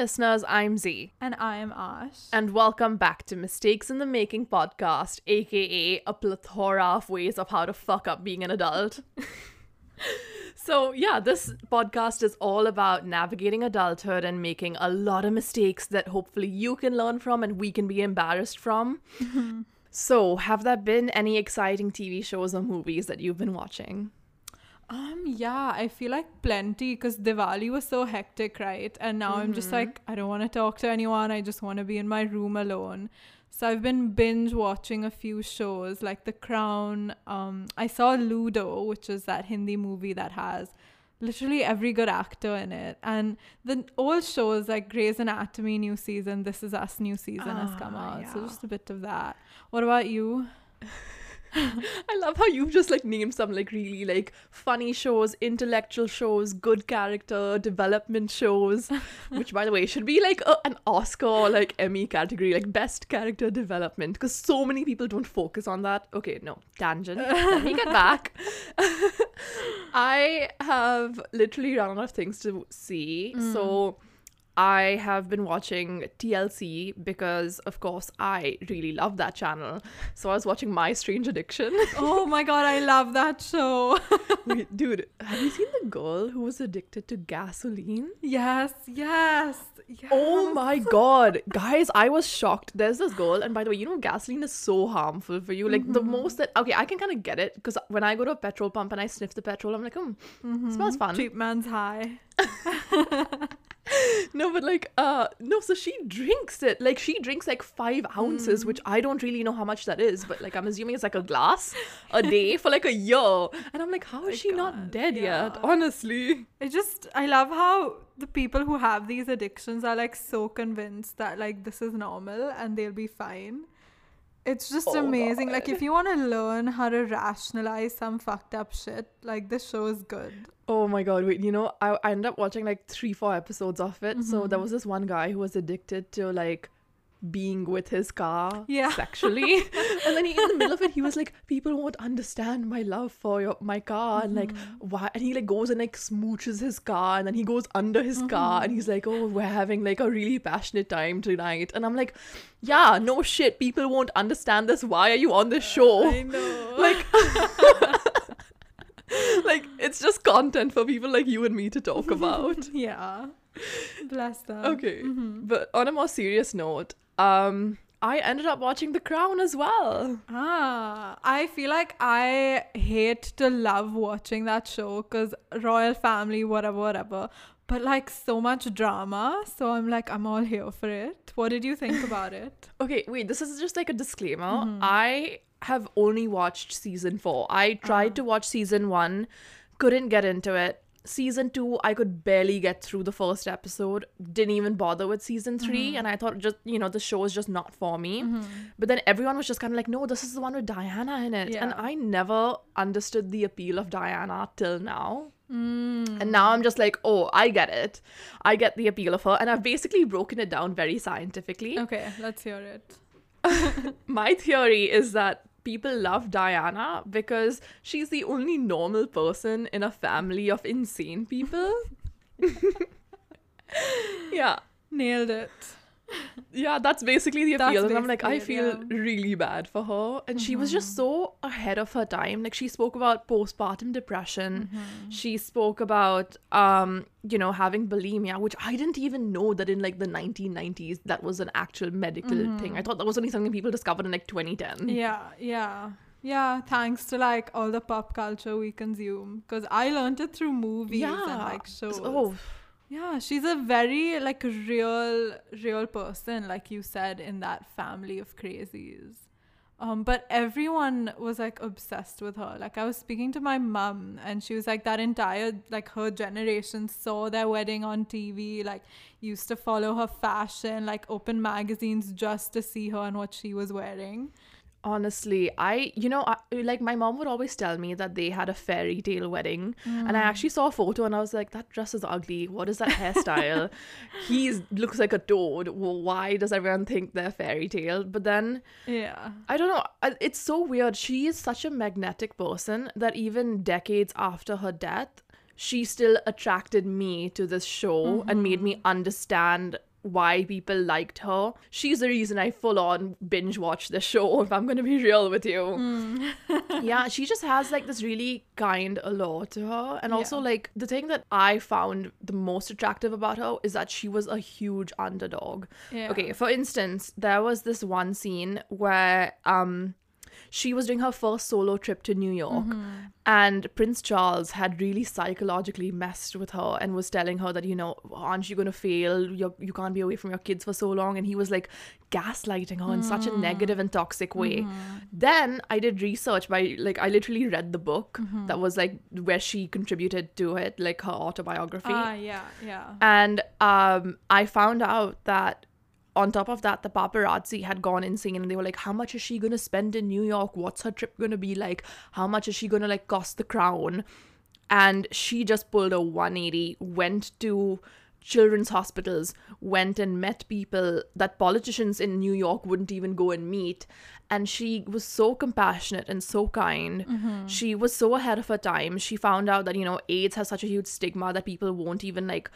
listeners. I'm Z. And I'm Ash. And welcome back to Mistakes in the Making podcast, aka a plethora of ways of how to fuck up being an adult. so, yeah, this podcast is all about navigating adulthood and making a lot of mistakes that hopefully you can learn from and we can be embarrassed from. So, have there been any exciting TV shows or movies that you've been watching? Um, yeah, I feel like plenty because Diwali was so hectic, right? And now I'm just like, I don't want to talk to anyone. I just want to be in my room alone. So I've been binge watching a few shows like The Crown. Um, I saw Ludo, which is that Hindi movie that has literally every good actor in it. And the old shows like Grey's Anatomy new season, This Is Us new season has come Ah, out. So just a bit of that. What about you? I love how you've just like named some like really like funny shows, intellectual shows, good character development shows, which by the way should be like a, an Oscar or like Emmy category, like best character development, because so many people don't focus on that. Okay, no tangent. Let me get back. I have literally run out of things to see, so. Mm. I have been watching TLC because, of course, I really love that channel. So I was watching My Strange Addiction. oh my god, I love that show. Wait, dude, have you seen the girl who was addicted to gasoline? yes, yes, yes. Oh my god, guys, I was shocked. There's this girl, and by the way, you know, gasoline is so harmful for you. Like, the most that, okay, I can kind of get it because when I go to a petrol pump and I sniff the petrol, I'm like, hmm, smells fun. Cheap man's high. No, but like, uh, no, so she drinks it. Like, she drinks like five ounces, which I don't really know how much that is, but like, I'm assuming it's like a glass a day for like a year. And I'm like, how is she not God, dead yet? Honestly. I just I love how the people who have these addictions are like so convinced that like this is normal and they'll be fine. It's just Oh, amazing. Like if you want to learn how to rationalize some fucked up shit, like this show is good. Oh my god, wait, you know, I, I ended up watching like three, four episodes of it. So there mm-hmm. was this one guy who was addicted to like being with his car Yeah. sexually. and then he, in the middle of it, he was like, People won't understand my love for your my car and like mm-hmm. why and he like goes and like smooches his car and then he goes under his car mm-hmm. and he's like, Oh, we're having like a really passionate time tonight. And I'm like, Yeah, no shit, people won't understand this. Why are you on this uh, show? I know. like like it's just content for people like you and me to talk about yeah. Bless them. okay but on a more serious note um i ended up watching the crown as well Ah, I feel like I hate to love watching that show because royal family, whatever, whatever. But like so much drama, so I'm like I'm all here for it. What did you think about it? okay wait this is just like a disclaimer i have only watched season four i tried ah. to watch season one couldn't get into it season two i could barely get through the first episode didn't even bother with season 3 mm-hmm. and i thought just you know the show is just not for me mm-hmm. but then everyone was just kind of like no this is the one with diana in it and i never understood the appeal of diana till now Mm. and now I'm just like, oh, I get it. I get the appeal of her. And I've basically broken it down very scientifically. Okay, let's hear it. My theory is that people love Diana because she's the only normal person in a family of insane people. yeah. Nailed it. Yeah, that's basically the That's appeal. and I'm like, I feel yeah. really bad for her. And she was just mm-hmm. so ahead of her time. Like she spoke about postpartum depression. Mm-hmm. She spoke about um, you know, having bulimia, which I didn't even know that in like the 1990s that was an actual medical mm-hmm. thing. I thought that was only something people discovered in like 2010. Yeah, yeah. Yeah, thanks to like all the pop culture we consume. Because I learned it through movies and like shows. Oh, Yeah, she's a very like real, real person, like you said, in that family of crazies. Um, but everyone was like obsessed with her. Like I was speaking to my mum, and she was like, that entire like her generation saw their wedding on TV. Like used to follow her fashion, like open magazines just to see her and what she was wearing. Honestly, I, you know, I, like my mom would always tell me that they had a fairy tale wedding. And I actually mm. saw a photo and I was like, that dress is ugly. What is that hairstyle? he looks like a toad. Well, why does everyone think they're fairy tale? But then Yeah. I don't know. It's so weird. She is such a magnetic person that even decades after her death, she still attracted me to this show and made me mm-hmm. understand why people liked her. She's the reason I full on binge watched the show, if I'm gonna be real with you. yeah, she just has like this really kind allure to her. And also, Yeah. like, the thing that I found the most attractive about her is that she was a huge underdog. Yeah. Okay, for instance, there was this one scene where um she was doing her first solo trip to New York. And Prince Charles had really psychologically messed with her and was telling her that you know aren't you going to fail? You you can't be away from your kids for so long. And he was like gaslighting her in such a negative and toxic way. Then I did research by like I literally read the book that was like where she contributed to it like her autobiography. Ah, yeah, yeah. and um, I found out that on top of that, the paparazzi had gone insane and they were like, How much is she gonna spend in New York? What's her trip gonna be like? How much is she gonna like cost the crown? And she just pulled a 180, went to children's hospitals, went and met people that politicians in New York wouldn't even go and meet. And she was so compassionate and so kind. Mm-hmm. She was so ahead of her time. She found out that, you know, AIDS has such a huge stigma that people won't even like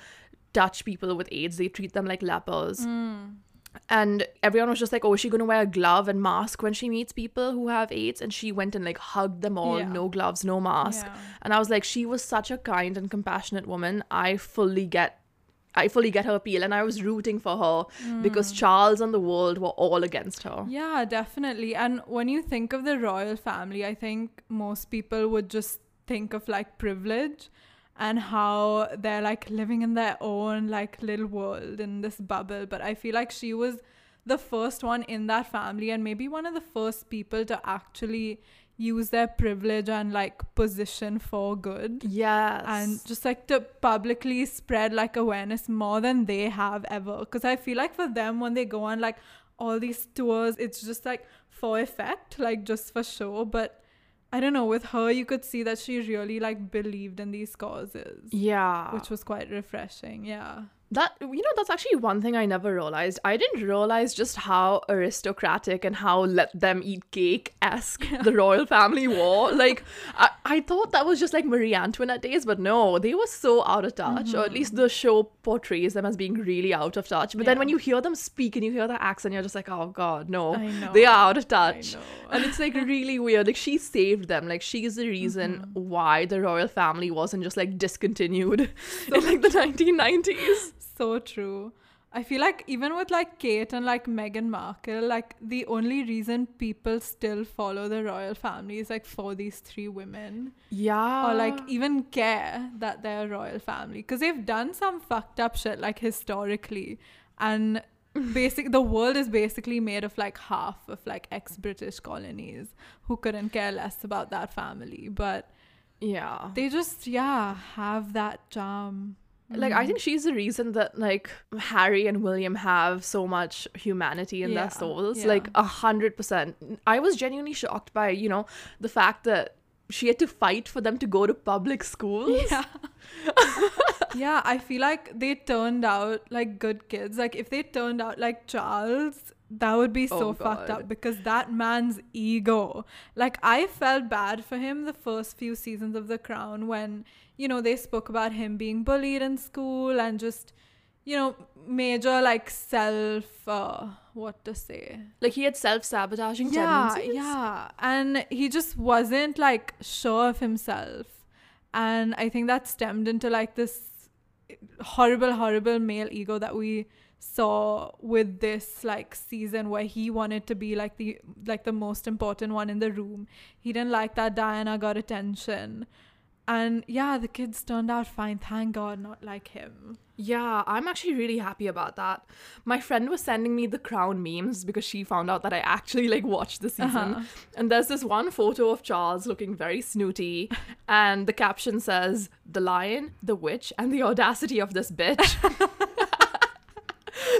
touch people with AIDS. They treat them like lepers. Mm. And everyone was just like, oh, is she going to wear a glove and mask when she meets people who have AIDS? And she went and like hugged them all, Yeah. no gloves, no mask. Yeah. And I was like, she was such a kind and compassionate woman. I fully get. I fully get her appeal, and I was rooting for her hmm. because Charles and the world were all against her. Yeah, definitely. And when you think of the royal family, I think most people would just think of like privilege and how they're like living in their own like little world in this bubble. But I feel like she was the first one in that family and maybe one of the first people to actually use their privilege and like position for good Yes. and just like to publicly spread like awareness more than they have ever because i feel like for them when they go on like all these tours it's just like for effect like just for show but i don't know with her you could see that she really like believed in these causes yeah. which was quite refreshing yeah That you know, that's actually one thing I never realized. I didn't realize just how aristocratic and how let them eat cake esque the royal family were. Like, I, I thought that was just like Marie Antoinette days, but no, they were so out of touch, or at least the show portrays them as being really out of touch. But then when you hear them speak and you hear their accent, you're just like, oh god, no, they are out of touch. And it's like really weird. Like she saved them. Like she's the reason Mm-hmm. why the royal family wasn't just like discontinued in like the 1990s so true. I feel like even with like Kate and like Meghan Markle, like the only reason people still follow the royal family is like for these three women. yeah. or like even care that they're a royal family. Because they've done some fucked up shit like historically. And basic the world is basically made of like half of like ex-british colonies who couldn't care less about that family. But yeah. they just yeah have that charm like i mm-hmm. think she's the reason that like harry and william have so much humanity in Yeah, their souls yeah. like a hundred percent. I was genuinely shocked by you know the fact that she had to fight for them to go to public schools. Yeah. Yeah i feel like they turned out like good kids. Like if they turned out like charles that would be so Oh, fucked up because that man's ego. Like i felt bad for him the first few seasons of the crown when you know they spoke about him being bullied in school and just you know major like self uh, what to say? Like he had self-sabotaging yeah tendencies? yeah. And he just wasn't like sure of himself. And i think that stemmed into like this horrible horrible male ego that we saw with this like season where he wanted to be like the like the most important one in the room he didn't like that diana got attention and yeah the kids turned out fine thank god not like him Yeah, I'm actually really happy about that. My friend was sending me the crown memes because she found out that I actually like watched the season. Uh-huh. And there's this one photo of Charles looking very snooty, and the caption says, The lion, the witch, and the audacity of this bitch.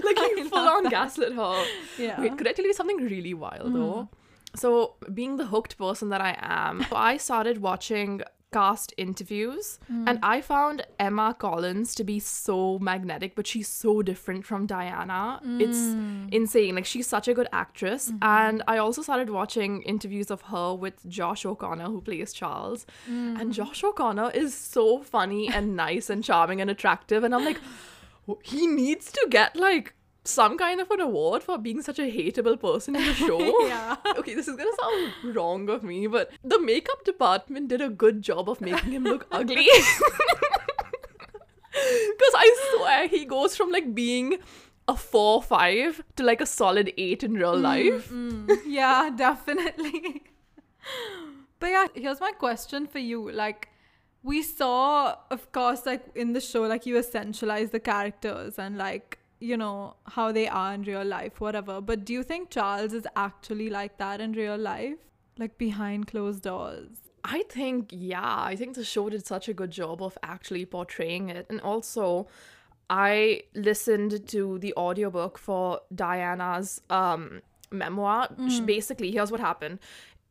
like full on that. gaslit her. yeah Wait, could I tell you something really wild though? Mm. So, being the hooked person that I am, I started watching cast interviews mm. and I found Emma Corrin to be so magnetic, but she's so different from Diana. It's mm. insane. Like, she's such a good actress. Mm-hmm. And I also started watching interviews of her with Josh O'Connor, who plays Charles. And mm-hmm. Josh O'Connor is so funny and nice and charming and attractive. And I'm like, he needs to get like some kind of an award for being such a hateable person in the show. Yeah. Okay, this is gonna sound wrong of me, but the makeup department did a good job of making him look ugly. Because I swear he goes from like being a four five to like a solid eight in real mm-hmm. life. yeah, definitely. but yeah, here's my question for you. Like, we saw, of course, like in the show, like you essentialize the characters and like, you know, how they are in real life, whatever. But do you think Charles is actually like that in real life? Like behind closed doors? I think, yeah, I think the show did such a good job of actually portraying it. And also, I listened to the audiobook for Diana's um, memoir. Sh- Basically, here's what happened.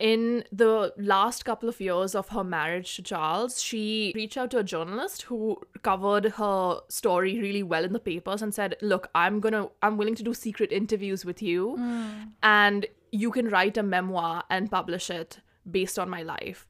In the last couple of years of her marriage to Charles, she reached out to a journalist who covered her story really well in the papers and said, "Look, I'm gonna, I'm willing to do secret interviews with you, hmm. and you can write a memoir and publish it based on my life."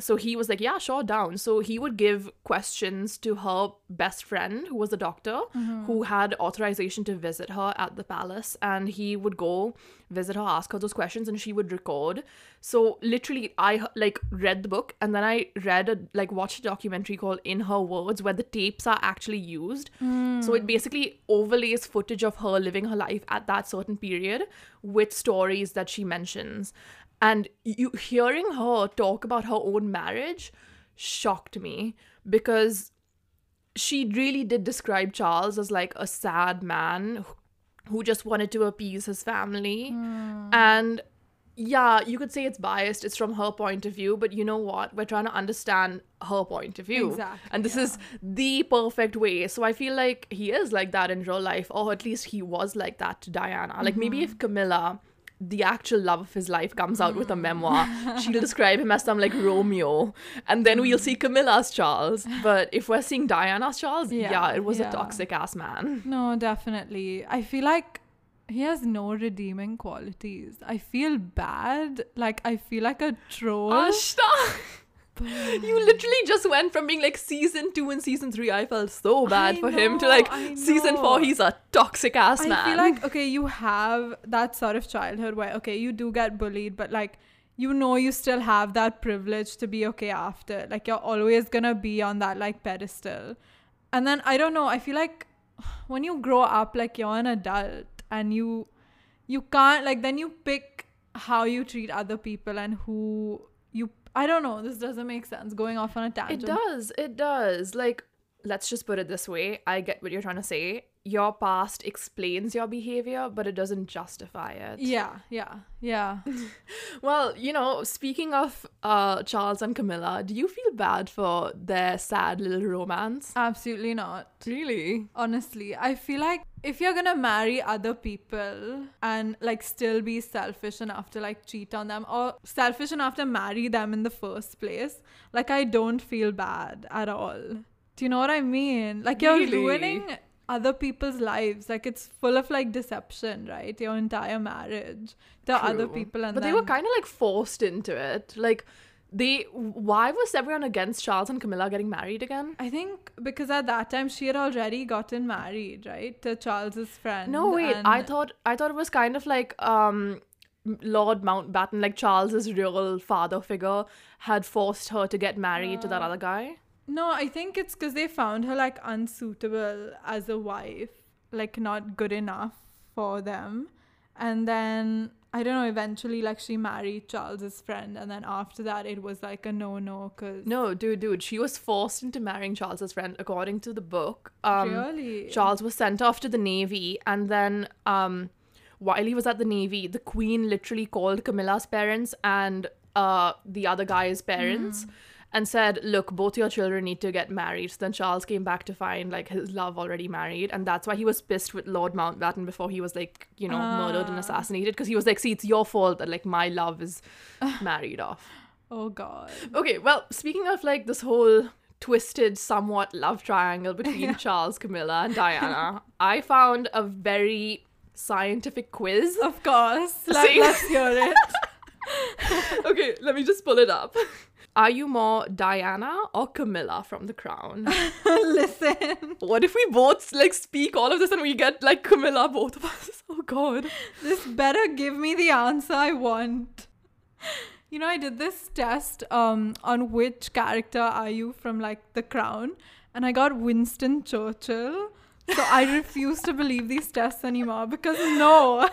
So he was like, Yeah, sure, down. So he would give questions to her best friend, who was a doctor, mm-hmm. who had authorization to visit her at the palace. And he would go visit her, ask her those questions, and she would record. So literally, I like read the book and then I read a like watched a documentary called In Her Words, where the tapes are actually used. Mm. So it basically overlays footage of her living her life at that certain period with stories that she mentions and you hearing her talk about her own marriage shocked me because she really did describe Charles as like a sad man who- just wanted to appease his family. Hmm. And yeah you could say it's biased it's from her point of view but you know what? We're trying to understand her point of view. Exactly, and this is the perfect way. So i feel like he is like that in real life or at least he was like that to diana. Like maybe mm-hmm. if camilla the actual love of his life comes out with a hmm. memoir she'll describe him as some like romeo and then we'll see hmm. camilla's charles but if we're seeing diana's charles yeah, Yeah, it was yeah. a toxic ass man No, definitely. I feel like he has no redeeming qualities. I feel bad. Like I feel like a troll. Ashna! You literally just went from being like season two and season three. I felt so bad I for him to like season four. He's a toxic ass I man. I feel like okay, you have that sort of childhood where okay, you do get bullied, but like you know you still have that privilege to be okay after. Like you're always gonna be on that like pedestal. And then I don't know, I feel like when you grow up like you're an adult and you you can't like then you pick how you treat other people and who you I don't know, this doesn't make sense going off on a tangent. it does. It does. Like, let's just put it this way. I get what you're trying to say. Your past explains your behavior, but it doesn't justify it. Yeah, yeah, yeah. Well, you know, speaking of uh Charles and Camilla, do you feel bad for their sad little romance? Absolutely not. Really? honestly i feel like if you're gonna marry other people and like still be selfish enough to like cheat on them or selfish enough to marry them in the first place like i don't feel bad at all do you know what i mean like you're Really? ruining other people's lives like it's full of like deception right your entire marriage to other people and but they were kind of like forced into it. Like, they. Why was everyone against Charles and Camilla getting married again? I think because at that time she had already gotten married, right, to Charles's friend. No, wait. I thought I thought it was kind of like um Lord Mountbatten, like Charles's real father figure, had forced her to get married to that other guy. No, I think it's because they found her like unsuitable as a wife, like not good enough for them. And then I don't know, eventually like she married Charles's friend and then after that it was like a no no cuz No, dude, dude, she was forced into marrying Charles's friend according to the book. Um, really Charles was sent off to the navy, and then um, while he was at the navy, the queen literally called Camilla's parents and uh the other guy's parents. And said, "Look, both your children need to get married." So then Charles came back to find like his love already married, and that's why he was pissed with Lord Mountbatten before he was like, you know, murdered and Ah. assassinated. Because he was like, "See, it's your fault that like my love is married off." Oh god. Okay, well, speaking of like this whole twisted, somewhat love triangle between Charles, Camilla, and Diana, I found a very scientific quiz. Of course. Let, let's hear it. okay, let me just pull it up. Are you more Diana or Camilla from The Crown? Listen, what if we both like speak all of this and we get like Camilla, both of us? Oh god. this better give me the answer I want. You know, I did this test um on which character are you from like The Crown, and I got Winston Churchill. So I refuse to believe these tests anymore because no.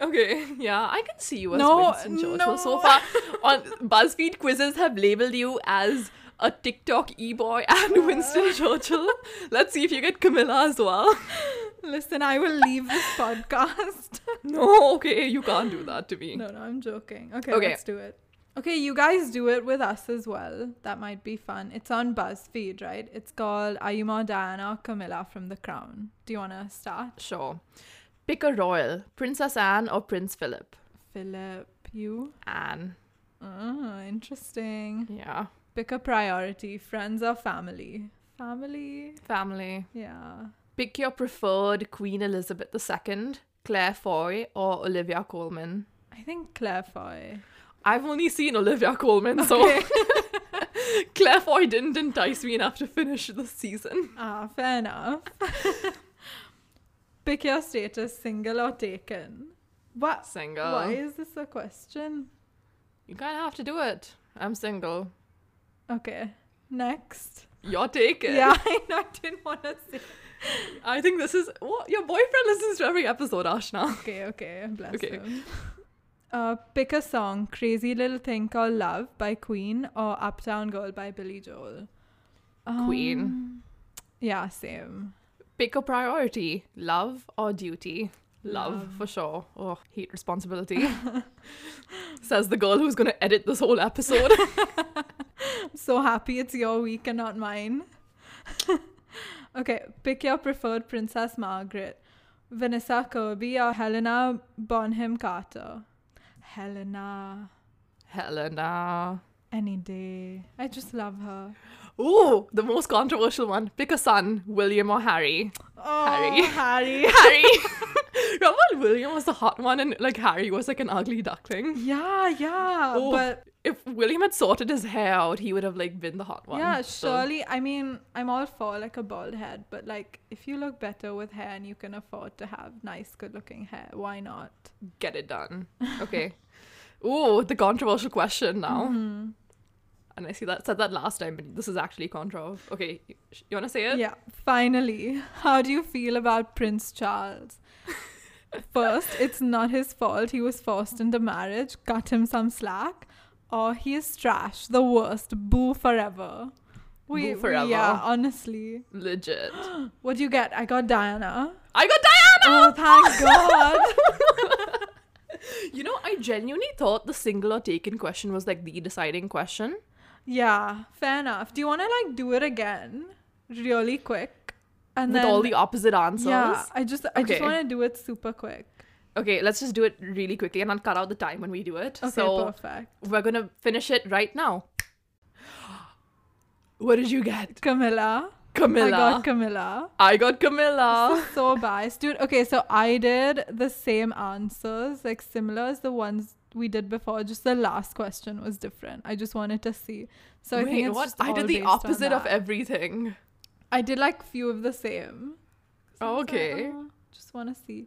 Okay, yeah, I can see you as No, Winston Churchill. no. So far, on BuzzFeed quizzes have labeled you as a TikTok e-boy and Winston Churchill. Let's see if you get Camilla as well. Listen, I will leave this podcast. No, okay, you can't do that to me. no, no, I'm joking. Okay, Okay. let's do it. Okay, you guys do it with us as well. That might be fun. It's on BuzzFeed, right? It's called Are You More Diana or Camilla from The Crown? Do you want to start? Sure. Pick a royal, Princess Anne or Prince Philip. Philip, you? Anne. Oh, interesting. Yeah. Pick a priority, friends or family? Family? Family. Yeah. Pick your preferred Queen Elizabeth II, Claire Foy or Olivia Colman. I think Claire Foy. I've only seen Olivia Colman, so Okay. Claire Foy didn't entice me enough to finish the season. ah, fair enough. Pick your status, single or taken. What? Single. Why is this a question? You kind of have to do it. I'm single. Okay. Next. You're taken. Yeah, I know. I didn't want to say. I think this is what your boyfriend listens to every episode, Ashna. Okay, okay. Bless Okay. him. Uh, pick a song: "Crazy Little Thing Called Love" by Queen or "Uptown Girl" by Billy Joel. Queen. Um, Yeah, same. Pick a priority, love or duty. Love, Love. for sure. Oh, hate responsibility. Says the girl who's gonna edit this whole episode. I'm so happy it's your week and not mine. okay, pick your preferred Princess Margaret. Vanessa Kirby or Helena Bonham Carter. Helena. Helena. Any day. I just love her. Ooh, the most controversial one. Pick a son, William or Harry. Oh, Harry. Harry. Harry. Remember William was the hot one and like Harry was like an ugly duckling? Yeah, yeah. Oh, But if William had sorted his hair out, he would have like been the hot one. yeah, So, surely. I mean, I'm all for like a bald head, but like if you look better with hair and you can afford to have nice, good looking hair, why not? get it done. Okay. Ooh, the controversial question now. Mhm. And I see that said that last time, but this is actually controversial. Okay, you, you wanna say it? Yeah, finally. How do you feel about Prince Charles? First, it's not his fault he was forced into marriage. Cut him some slack. Or he is trash, the worst. Boo forever. Boo forever. Yeah, honestly. Legit. What do you get? I got Diana. I got Diana. Oh, thank God. You know, I genuinely thought the single or taken question was like the deciding question. Yeah, fair enough. Do you want to like do it again, really quick, and with then all the opposite answers. yeah, I just I just want to do it super quick. Okay, let's just do it really quickly and I'll cut out the time when we do it. Okay, so perfect. we're gonna finish it right now. What did you get? Camilla. Camilla. I got Camilla. I got Camilla. so biased, dude. Okay, so I did the same answers, like similar as the ones we did before. Just the last question was different. I just wanted to see. So I think it's what? I did the opposite of everything. I did like few of the same. Oh, I was like, Okay. oh, just want to see.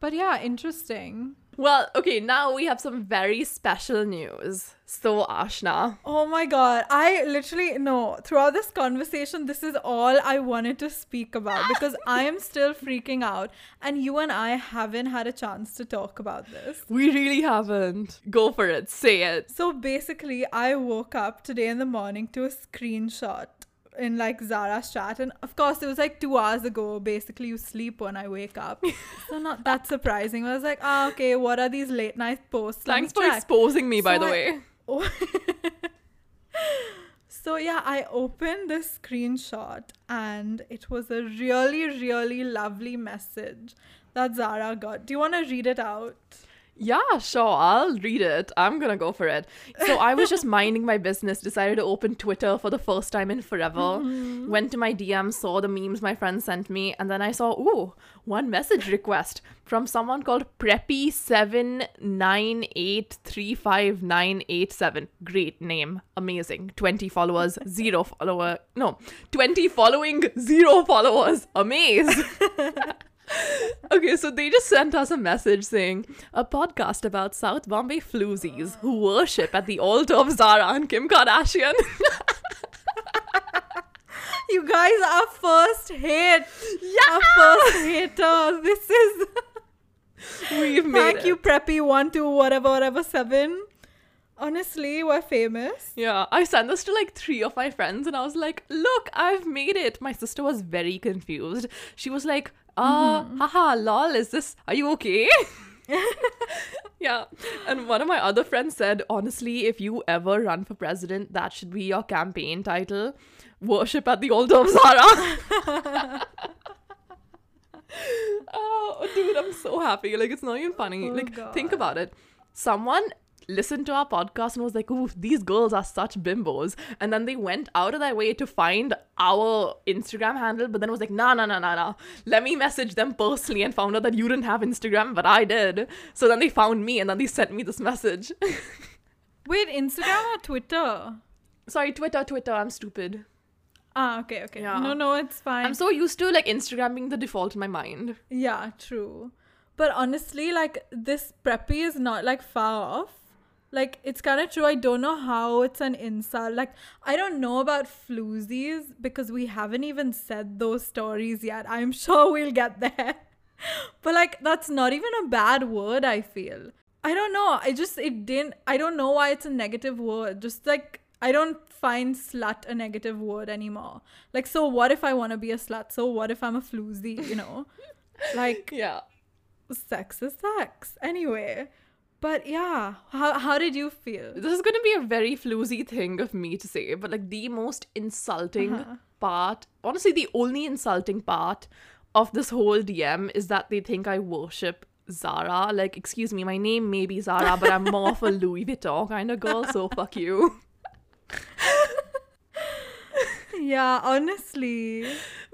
But yeah, interesting. Well, okay, now we have some very special news. So, Ashna, Oh my god, I literally no, throughout this conversation this is all I wanted to speak about because I am still freaking out and you and I haven't had a chance to talk about this. we really haven't. Go for it. Say it. So basically, I woke up today in the morning to a screenshot in like Zara's chat, and of course, it was like two hours ago. Basically, you sleep when I wake up, so not that surprising. I was like, ah, okay, what are these late night posts? Let Thanks for check. exposing me, by the I- way. Oh. so yeah, I opened this screenshot and it was a really, really lovely message that Zara got. Do you want to read it out? Yeah, sure. I'll read it. I'm gonna go for it. So I was just minding my business, decided to open Twitter for the first time in forever. Mm-hmm. Went to my DM, saw the memes my friends sent me, and then I saw, ooh, one message request from someone called Preppy79835987. Great name. Amazing. 20 followers, zero follower. No, 20 following, zero followers. Amaze. okay, so they just sent us a message saying a podcast about South Bombay floozies who worship at the altar of Zara and Kim Kardashian. You guys are first hate. Yeah. Our first hater. This is We've made thank it. you, Preppy one two whatever whatever seven. Honestly, we're famous. Yeah, I sent this to like three of my friends and I was like, look, I've made it. My sister was very confused. She was like, uh, haha, lol, is this, are you okay? yeah. And one of my other friends said, honestly, if you ever run for president, that should be your campaign title Worship at the Altar of Zara. oh, dude, I'm so happy. Like, it's not even funny. Oh, like, think about it. Someone listened to our podcast and was like, ooh, these girls are such bimbos. And then they went out of their way to find our Instagram handle, but then was like, nah, nah, nah, nah, nah. Let me message them personally and found out that you didn't have Instagram, but I did. So then they found me and then they sent me this message. Wait, Instagram or Twitter? Sorry, Twitter, Twitter, I'm stupid. Ah, okay, okay. Yeah. No, no, it's fine. I'm so used to like Instagram being the default in my mind. Yeah, true. But honestly, like this preppy is not like far off. Like it's kind of true. I don't know how it's an insult. Like I don't know about floozies because we haven't even said those stories yet. I'm sure we'll get there. but like that's not even a bad word, I feel. I don't know. I just it didn't I don't know why it's a negative word. Just like I don't find slut a negative word anymore. Like so what if I want to be a slut? So what if I'm a floozy, you know? like Yeah. sex is sex anyway but yeah how, how did you feel This is going to be a very floozy thing of me to say, but like the most insulting Uh-huh. part, honestly, the only insulting part of this whole DM is that they think I worship Zara. Like, excuse me, my name may be Zara, but I'm more of a Louis Vuitton kind of girl, so fuck you. yeah honestly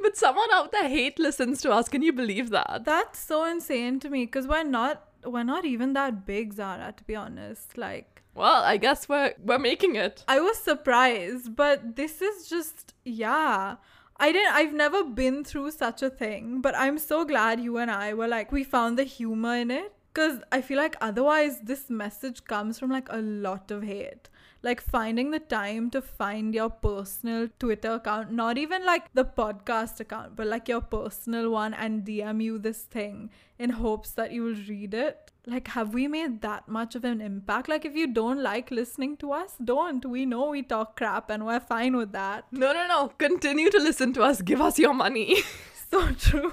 But someone out there hate listens to us. Can you believe that? that's so insane to me because we're not we're not even that big zara to be honest like Well, I guess we're we're making it. i was surprised but this is just yeah I didn't I've never been through such a thing, but I'm so glad you and I were like we found the humor in it cuz I feel like otherwise this message comes from like a lot of hate. Like finding the time to find your personal Twitter account, not even like the podcast account, but like your personal one and DM you this thing in hopes that you will read it. Like, have we made that much of an impact? Like, if you don't like listening to us, don't. We know we talk crap and we're fine with that. No, no, no. Continue to listen to us. Give us your money. So true.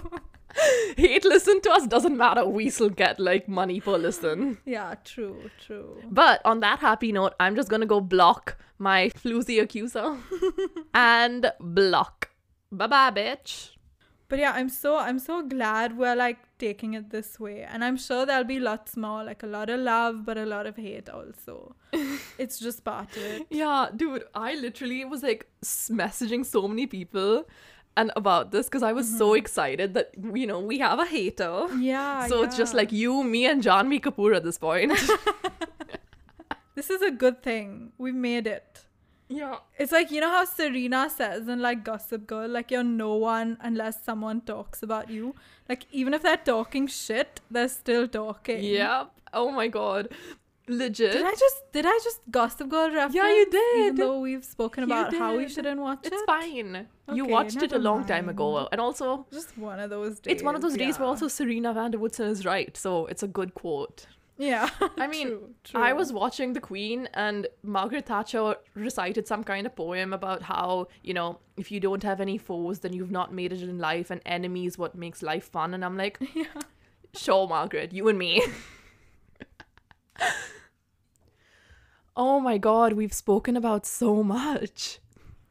hate listen to us doesn't matter. We still get like money per listen. yeah, true, true. But on that happy note, I'm just gonna go block my floozy accuser and block. Bye bye, bitch. But yeah, I'm so I'm so glad we're like taking it this way. And I'm sure there'll be lots more, like a lot of love, but a lot of hate also. it's just part of it. Yeah, dude, I literally was like messaging so many people and about this because I was so mm-hmm. excited that you know we have a hater. Yeah. so it's just like you, me, and John Janhvi Kapoor at this point. this is a good thing. We made it. yeah. It's like you know how Serena says in like Gossip Girl, like you're no one unless someone talks about you. Like even if they're talking shit, they're still talking. Yep. Oh my god. Legit. Did I just did I just Gossip Girl reference? Yeah, you did. Even did. though we've spoken You about how we shouldn't watch it's it. fine. you watched it a long time ago. And also, Just one of those days. it's one of those days where also Serena van der Woodsen is right. So it's a good quote. Yeah. I mean, true, I was watching The Queen and Margaret Thatcher recited some kind of poem about how, you know, if you don't have any foes, then you've not made it in life and enemies what makes life fun. And I'm like, Yeah. sure, Margaret, you and me. oh my god, we've spoken about so much.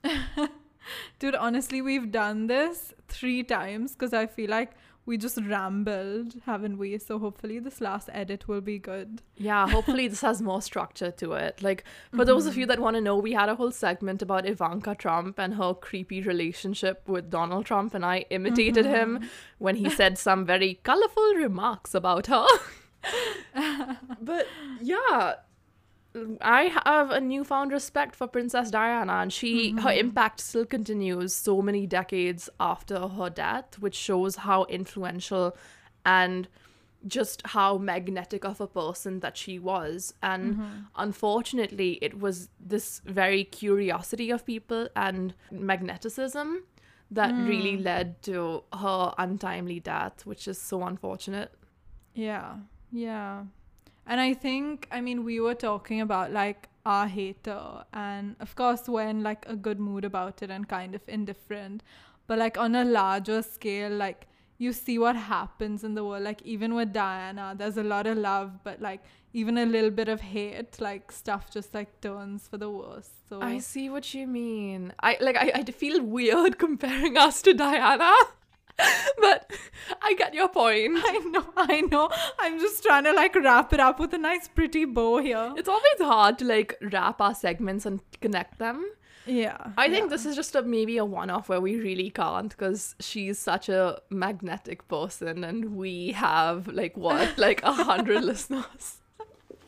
Dude, honestly, we've done this three times because I feel like we just rambled, haven't we? So hopefully this last edit will be good. Yeah, hopefully this has more structure to it. Like for those of you mm-hmm. that want to know, we had a whole segment about Ivanka Trump and her creepy relationship with Donald Trump and I imitated him mm-hmm. when he said some very colorful remarks about her. but yeah, I have a newfound respect for Princess Diana, and she her mm-hmm. impact still continues so many decades after her death, which shows how influential and just how magnetic of a person that she was. And mm-hmm. unfortunately, it was this very curiosity of people and magneticism that really mm. led to her untimely death, which is so unfortunate. Yeah, yeah. And I think, I mean, we were talking about like our hater, and of course, we're in like a good mood about it and kind of indifferent. But like on a larger scale, like you see what happens in the world. Like even with Diana, there's a lot of love, but like even a little bit of hate, like stuff just like turns for the worst. So I see what you mean. I like I, I feel weird comparing us to Diana. but I get your point. I know, I know. I'm just trying to like wrap it up with a nice pretty bow here. It's always hard to like wrap our segments and connect them. Yeah. I think yeah. this is just a maybe a one off where we really can't because she's such a magnetic person and we have like what, like a hundred listeners.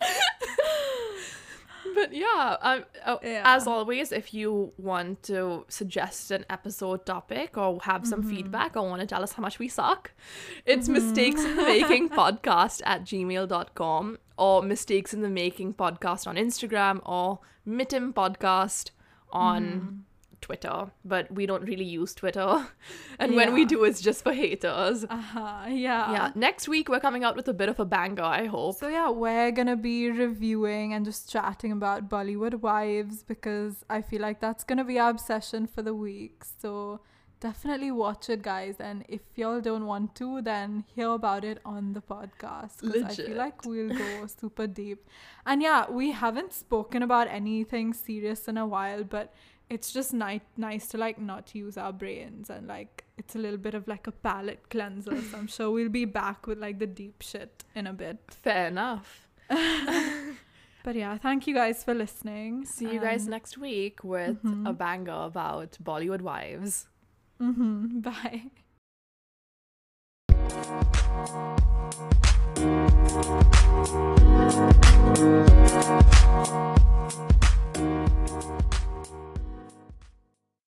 but yeah, um, uh, Yeah. as always, if you want to suggest an episode topic or have some feedback or want to tell us how much we suck, it's mistakes in the making podcast at gmail.com or mistakes in the making podcast on Instagram or mitim podcast on Twitter. But we don't really use Twitter. And when we do, it's just for haters. Uh-huh, yeah. Yeah, next week we're coming out with a bit of a banger, I hope. So yeah, we're gonna be reviewing and just chatting about Bollywood wives because I feel like that's gonna be our obsession for the week. So definitely watch it, guys. And if y'all don't want to, then hear about it on the podcast. Because I feel like we'll go super deep. And yeah, we haven't spoken about anything serious in a while, but it's just ni- nice to like not use our brains and like it's a little bit of like a palate cleanser. so I'm sure we'll be back with like the deep shit in a bit. Fair enough. but yeah, thank you guys for listening. See you um, guys next week with mm-hmm. a banger about Bollywood wives. Mm-hmm. Bye.